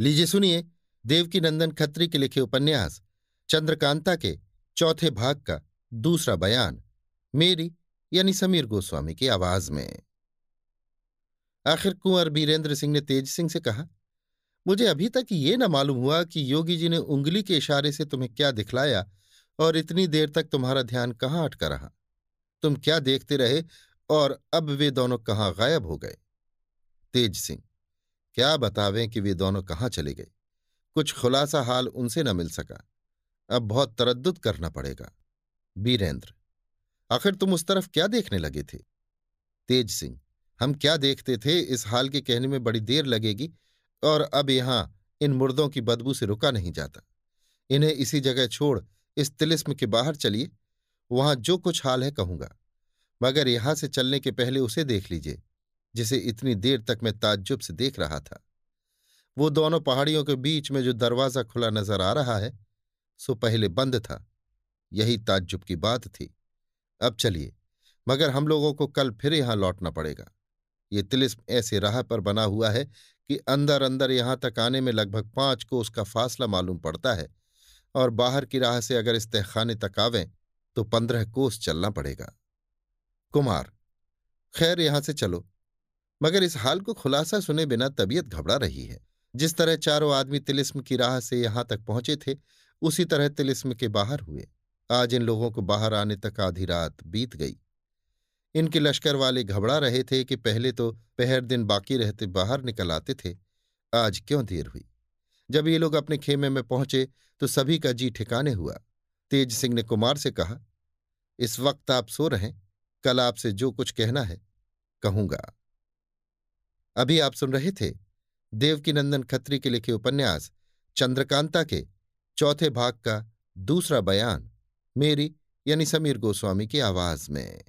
लीजिए सुनिए देवकी नंदन खत्री के लिखे उपन्यास, चंद्रकांता के चौथे भाग का दूसरा बयान, मेरी यानी समीर गोस्वामी की आवाज़ में। आखिर कुंवर बीरेंद्र सिंह ने तेज सिंह से कहा, मुझे अभी तक ये न मालूम हुआ कि योगी जी ने उंगली के इशारे से तुम्हें क्या दिखलाया और इतनी देर तक तुम्हारा ध्यान कहाँ अटका रहा। तुम क्या देखते रहे और अब वे दोनों कहाँ गायब हो गए? तेज सिंह क्या बतावें कि वे दोनों कहाँ चले गए? कुछ खुलासा हाल उनसे न मिल सका। अब बहुत तरद्दुत करना पड़ेगा। बीरेंद्र, आखिर तुम उस तरफ़ क्या देखने लगे थे? तेज सिंह, हम क्या देखते थे? इस हाल के कहने में बड़ी देर लगेगी और अब यहाँ इन मुर्दों की बदबू से रुका नहीं जाता। इन्हें इसी जगह छोड़, इस तिलिस्म के बाहर चलिए। वहाँ जो कुछ हाल है कहूँगा, मगर यहाँ से चलने के पहले उसे देख लीजिए। जिसे इतनी देर तक मैं ताज्जुब से देख रहा था। वो दोनों पहाड़ियों के बीच में जो दरवाज़ा खुला नज़र आ रहा है, सो पहले बंद था। यही ताज्जुब की बात थी। अब चलिए, मगर हम लोगों को कल फिर यहाँ लौटना पड़ेगा। ये तिलिस्म ऐसे राह पर बना हुआ है कि अंदर अंदर यहाँ तक आने में लगभग पाँच को उसका फासला मालूम पड़ता है और बाहर की राह से अगर इस तहखाने तक आवें तो पंद्रह कोस चलना पड़ेगा। कुमार, खैर यहाँ से चलो। मगर इस हाल को खुलासा सुने बिना तबीयत घबरा रही है। जिस तरह चारों आदमी तिलिस्म की राह से यहाँ तक पहुँचे थे, उसी तरह तिलिस्म के बाहर हुए। आज इन लोगों को बाहर आने तक आधी रात बीत गई। इनके लश्कर वाले घबरा रहे थे कि पहले तो पहर दिन बाकी रहते बाहर निकल आते थे। आज क्यों देर हुई? जब ये लोग अपने खेमे में पहुँचे तो सभी का जी ठिकाने हुआ। तेज सिंह ने कुमार से कहा, इस वक्त आप सो रहे। कल आपसे जो कुछ कहना है, कहूँगा। अभी आप सुन रहे थे देवकीनंदन खत्री के लिखे उपन्यास चंद्रकांता के चौथे भाग का दूसरा बयान, मेरी यानी समीर गोस्वामी की आवाज़ में।